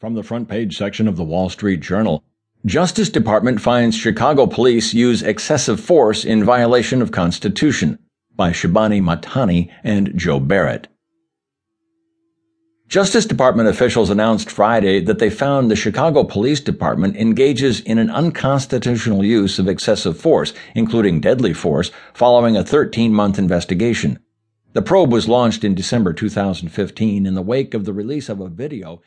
From the front page section of the Wall Street Journal, Justice Department finds Chicago police use excessive force in violation of Constitution by Shibani Mahtani and Joe Barrett. Justice Department officials announced Friday that they found the Chicago Police Department engages in an unconstitutional use of excessive force, including deadly force, following a 13 month investigation. The probe was launched in December 2015 in the wake of the release of a video